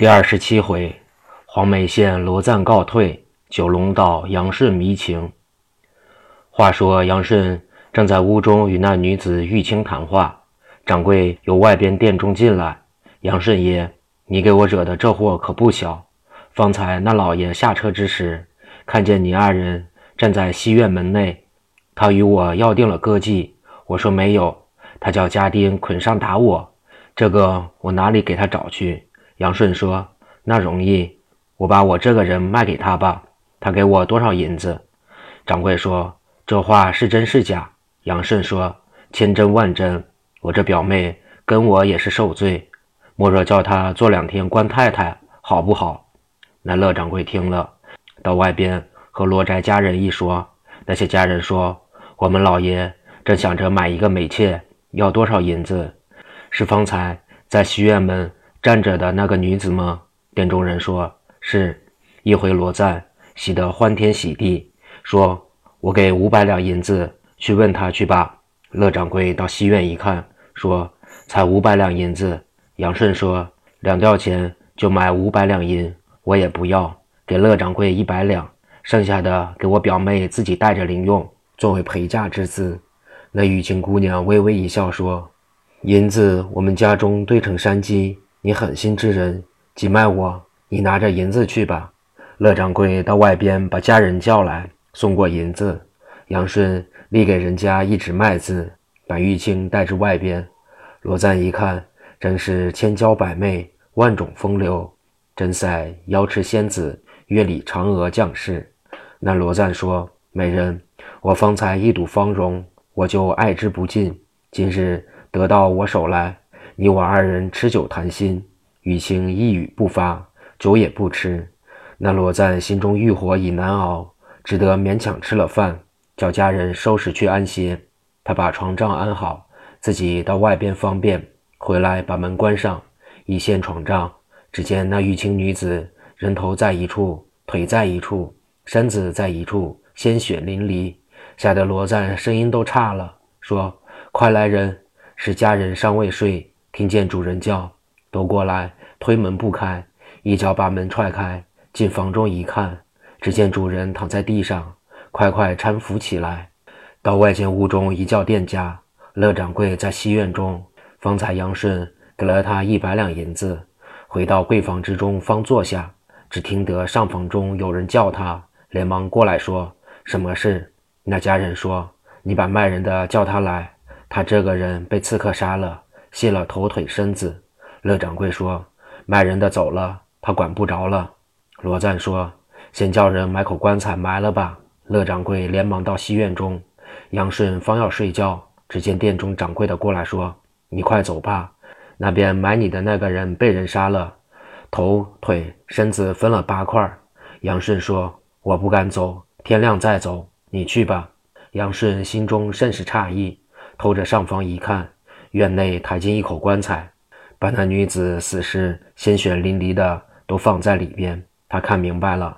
第二十七回，黄梅县罗赞告退，九龙岛杨顺迷情。话说杨顺正在屋中与那女子玉清谈话，掌柜由外边店中进来。杨顺爷，你给我惹的这祸可不小。方才那老爷下车之时，看见你二人站在西院门内，他与我要定了歌妓，我说没有，他叫家丁捆上打我，这个我哪里给他找去？杨顺说：“那容易，我把我这个人卖给他吧。他给我多少银子？”掌柜说：“这话是真是假？”杨顺说：“千真万真。我这表妹跟我也是受罪，莫若叫她做两天官太太，好不好？”那乐掌柜听了，到外边和罗宅家人一说，那些家人说：“我们老爷正想着买一个美妾，要多少银子？是方才在西院门。”站着的那个女子吗？店中人说：“是。”一回罗赞喜得欢天喜地，说：“我给五百两银子去问他去吧。”乐掌柜到西院一看，说：“才五百两银子。”杨顺说：“两吊钱就买五百两银，我也不要，给乐掌柜一百两，剩下的给我表妹自己带着零用，作为陪嫁之资。”那玉清姑娘微微一笑，说：“银子我们家中堆成山积。”你狠心之人，急卖我，你拿着银子去吧。乐掌柜到外边把家人叫来，送过银子。杨顺立给人家一纸卖字，把玉清带至外边。罗赞一看，真是千娇百媚，万种风流，真赛瑶池仙子，月里嫦娥降世。那罗赞说：“美人，我方才一睹芳容，我就爱之不尽。今日得到我手来。”你我二人吃酒谈心，雨清一语不发，酒也不吃。那罗赞心中欲火已难熬，只得勉强吃了饭，叫家人收拾去安歇。他把床帐安好，自己到外边方便，回来把门关上，一掀床帐，只见那玉清女子人头在一处，腿在一处，身子在一处，鲜血淋漓，吓得罗赞声音都差了，说：“快来人！是家人尚未睡。”听见主人叫，都过来，推门不开，一脚把门踹开，进房中一看，只见主人躺在地上，快快搀扶起来。到外间屋中一叫店家，乐掌柜在西院中，方才杨顺给了他一百两银子，回到贵房之中方坐下，只听得上房中有人叫他，连忙过来说：“什么事？”那家人说：“你把卖人的叫他来，他这个人被刺客杀了。”卸了头腿身子，乐掌柜说：“卖人的走了，他管不着了。”罗赞说：“先叫人买口棺材埋了吧。”乐掌柜连忙到西院中，杨顺方要睡觉，只见店中掌柜的过来说：“你快走吧，那边买你的那个人被人杀了，头腿身子分了八块。”杨顺说：“我不敢走，天亮再走，你去吧。”杨顺心中甚是诧异，偷着上房一看。院内抬进一口棺材，把那女子死尸鲜血淋漓的都放在里边。他看明白了，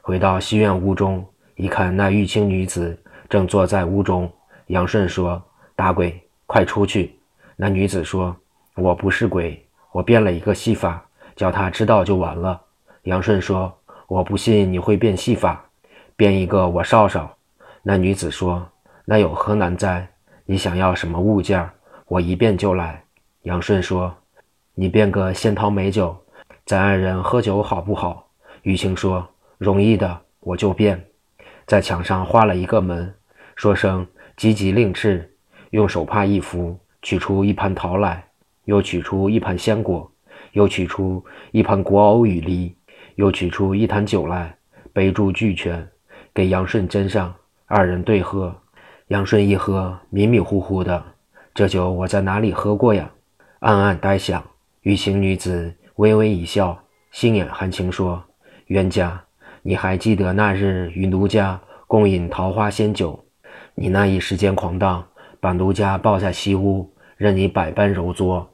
回到西院屋中一看，那玉清女子正坐在屋中。杨顺说：“大鬼，快出去！”那女子说：“我不是鬼，我变了一个戏法，叫他知道就完了。”杨顺说：“我不信你会变戏法，变一个我少少。”那女子说：“那有何难哉？你想要什么物件？”我一变就来。杨顺说：“你变个仙桃美酒，咱二人喝酒好不好？”玉清说：“容易的，我就变。”在墙上画了一个门，说声“急急令敕”，用手帕一拂，取出一盘桃来，又取出一盘鲜果，又取出一盘果藕与梨，又取出一坛酒来，杯箸俱全，给杨顺斟上，二人对喝。杨顺一喝，迷迷糊糊的。这酒我在哪里喝过呀？暗暗呆想。玉清女子微微一笑，杏眼含情说：“冤家，你还记得那日与奴家共饮桃花仙酒？你那一时间狂荡，把奴家抱在西屋，任你百般揉作。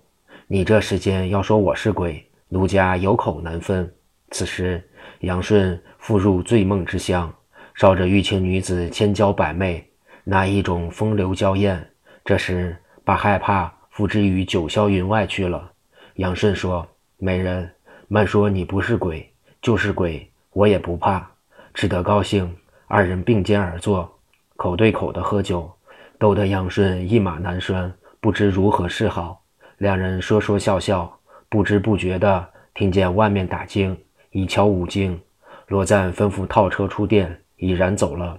你这时间要说我是鬼，奴家有口难分。此时杨顺复入醉梦之乡，烧着玉清女子千娇百媚，那一种风流娇艳。这时。”把害怕付之于九霄云外去了。杨顺说：“美人，慢说你不是鬼，就是鬼，我也不怕。吃得高兴，二人并肩而坐，口对口的喝酒，逗得杨顺一马难拴，不知如何是好。两人说说笑笑，不知不觉的听见外面打更，已敲五更。罗赞吩咐套车出店，已然走了。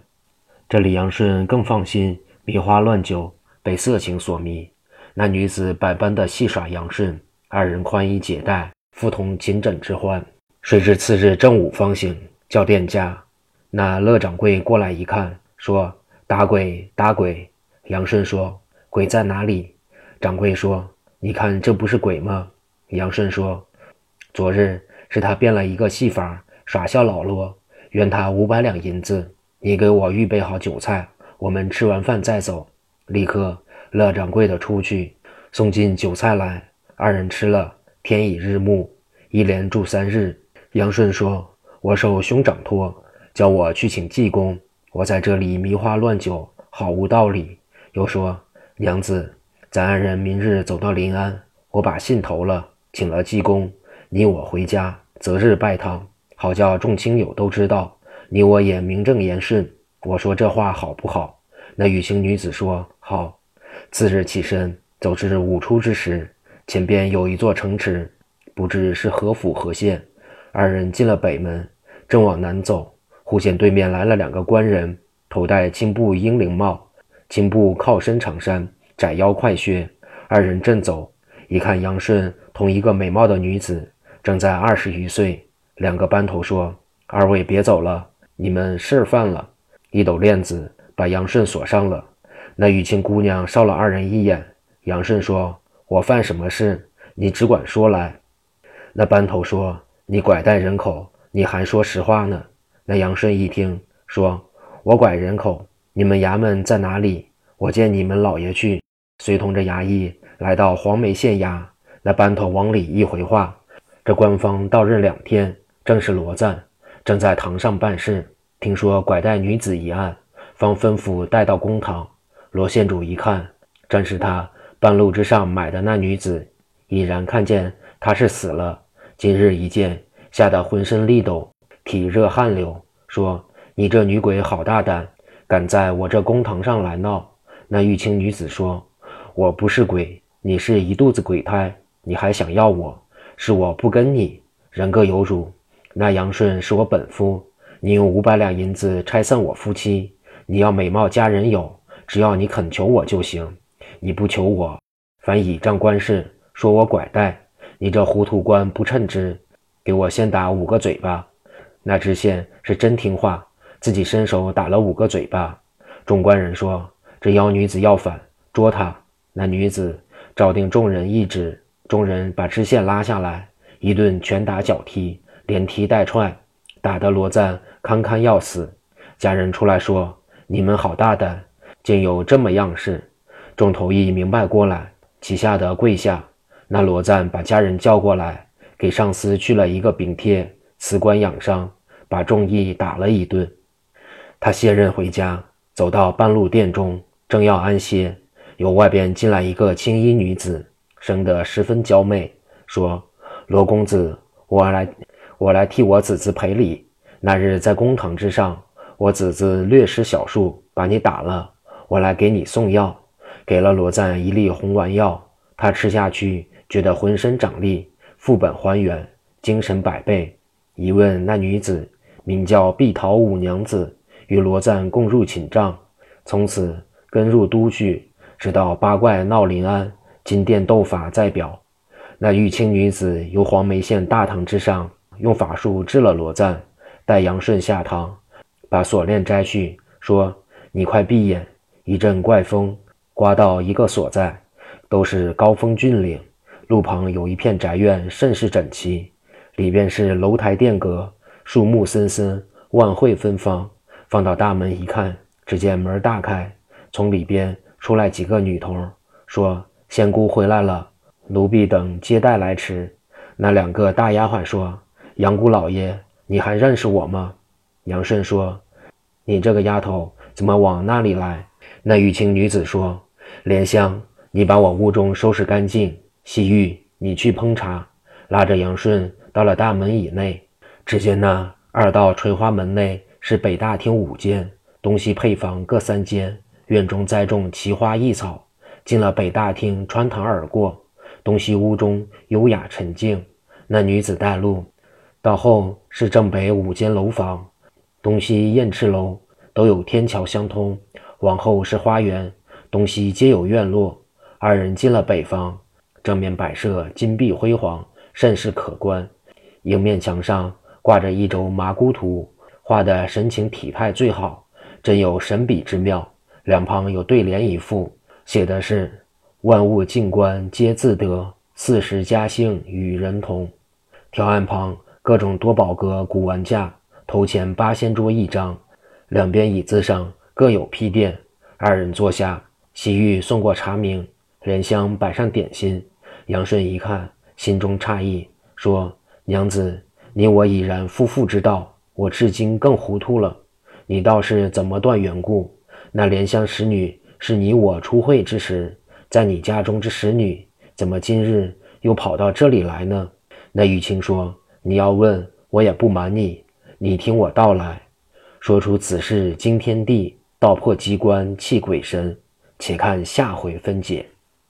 这里杨顺更放心，迷花乱酒，被色情所迷。那女子百般的戏耍杨顺，二人宽衣解带，复同寝枕之欢。谁知次日正午方醒，叫店家。那乐掌柜过来一看，说：“打鬼，打鬼！”杨顺说：“鬼在哪里？”掌柜说：“你看这不是鬼吗？”杨顺说：“昨日是他变了一个戏法，耍笑老罗，愿他五百两银子。你给我预备好酒菜，我们吃完饭再走。”立刻，乐掌柜的出去送进酒菜来，二人吃了。天已日暮，一连住三日。杨顺说：“我受兄长托。”叫我去请济公，我在这里迷花乱酒，好无道理。又说娘子，咱二人明日走到临安，我把信投了，请了济公，你我回家择日拜堂，好叫众亲友都知道，你我也名正言顺。我说这话好不好？那雨行女子说好。次日起身，走至午出之时，前边有一座城池，不知是何府何县。二人进了北门，正往南走。忽见对面来了两个官人，头戴青布英翎帽，青布靠身长衫，窄腰快靴。二人正走，一看杨顺同一个美貌的女子，正在二十余岁。两个班头说：“二位别走了，你们事儿犯了。”一抖链子，把杨顺锁上了。那玉清姑娘扫了二人一眼。杨顺说：“我犯什么事？你只管说来。”那班头说：“你拐带人口，你还说实话呢。”那杨顺一听，说：“我拐人口，你们衙门在哪里？我见你们老爷去。”随同着衙役来到黄梅县衙。那班头往里一回话：“这官方到任两天，正是罗赞，正在堂上办事。听说拐带女子一案，方吩咐带到公堂。罗县主一看，正是他半路之上买的那女子。已然看见她是死了。今日一见，吓得浑身栗抖。”体热汗流，说：“你这女鬼好大胆，敢在我这公堂上来闹。”那玉清女子说：“我不是鬼，你是一肚子鬼胎，你还想要我？是我不跟你，人各有主。那杨顺是我本夫，你用五百两银子拆散我夫妻。你要美貌佳人有，只要你肯求我就行。你不求我，反倚仗官事，说我拐带。你这糊涂官不称职，给我先打五个嘴巴。”那知县是真听话，自己伸手打了五个嘴巴。众官人说：“这妖女子要反，捉她。”那女子照定众人意志，众人把知县拉下来，一顿拳打脚踢，连踢带踹，打得罗赞堪堪要死。家人出来说：“你们好大胆，竟有这么样事！”众头一明白过来，齐吓得跪下。那罗赞把家人叫过来，给上司去了一个禀帖，辞官养伤。把众义打了一顿，他卸任回家，走到半路店中，正要安歇，由外边进来一个青衣女子，生得十分娇媚，说：“罗公子，我来，我来替我子子赔礼。那日在公堂之上，我子子略施小术，把你打了，我来给你送药。给了罗赞一粒红丸药，他吃下去，觉得浑身长力，副本还原，精神百倍。一问那女子。”名叫碧桃五娘子，与罗赞共入寝帐，从此跟入都去，直到八怪闹临安，金殿斗法在表。那玉清女子由黄梅县大堂之上用法术治了罗赞，待杨顺下堂，把锁链摘去，说：“你快闭眼。”一阵怪风刮到一个所在，都是高峰峻岭，路旁有一片宅院，甚是整齐，里边是楼台殿阁。树木森森，万卉芬芳。放到大门一看，只见门大开，从里边出来几个女童，说：“仙姑回来了，奴婢等接待来迟。”那两个大丫鬟说：“杨姑老爷，你还认识我吗？”杨慎说：“你这个丫头怎么往那里来？”那玉清女子说：“莲香，你把我屋中收拾干净。西域，你去烹茶。”拉着杨顺。到了大门以内，只见那二道垂花门内是北大厅五间，东西配房各三间，院中栽种奇花异草。进了北大厅，穿堂而过，东西屋中优雅沉静。那女子带路，到后是正北五间楼房，东西燕翅楼都有天桥相通，往后是花园，东西皆有院落。二人进了北房，正面摆设金碧辉煌，甚是可观。迎面墙上挂着一轴麻姑图，画的神情体态最好，真有神笔之妙。两旁有对联一副。写的是“万物静观皆自得，四时佳兴与人同”。条案旁各种多宝阁古玩架，头前八仙桌一张，两边椅子上各有披垫。二人坐下，西域送过茶茗，莲香摆上点心。杨顺一看，心中诧异，说：“娘子，你我已然夫妇之道，我至今更糊涂了。你倒是怎么断缘故？那莲香使女？”是你我初会之时，在你家中之使女，怎么今日又跑到这里来呢？那玉清说：“你要问，我也不瞒你。你听我道来，说出此事惊天地，道破机关气鬼神。且看下回分解。”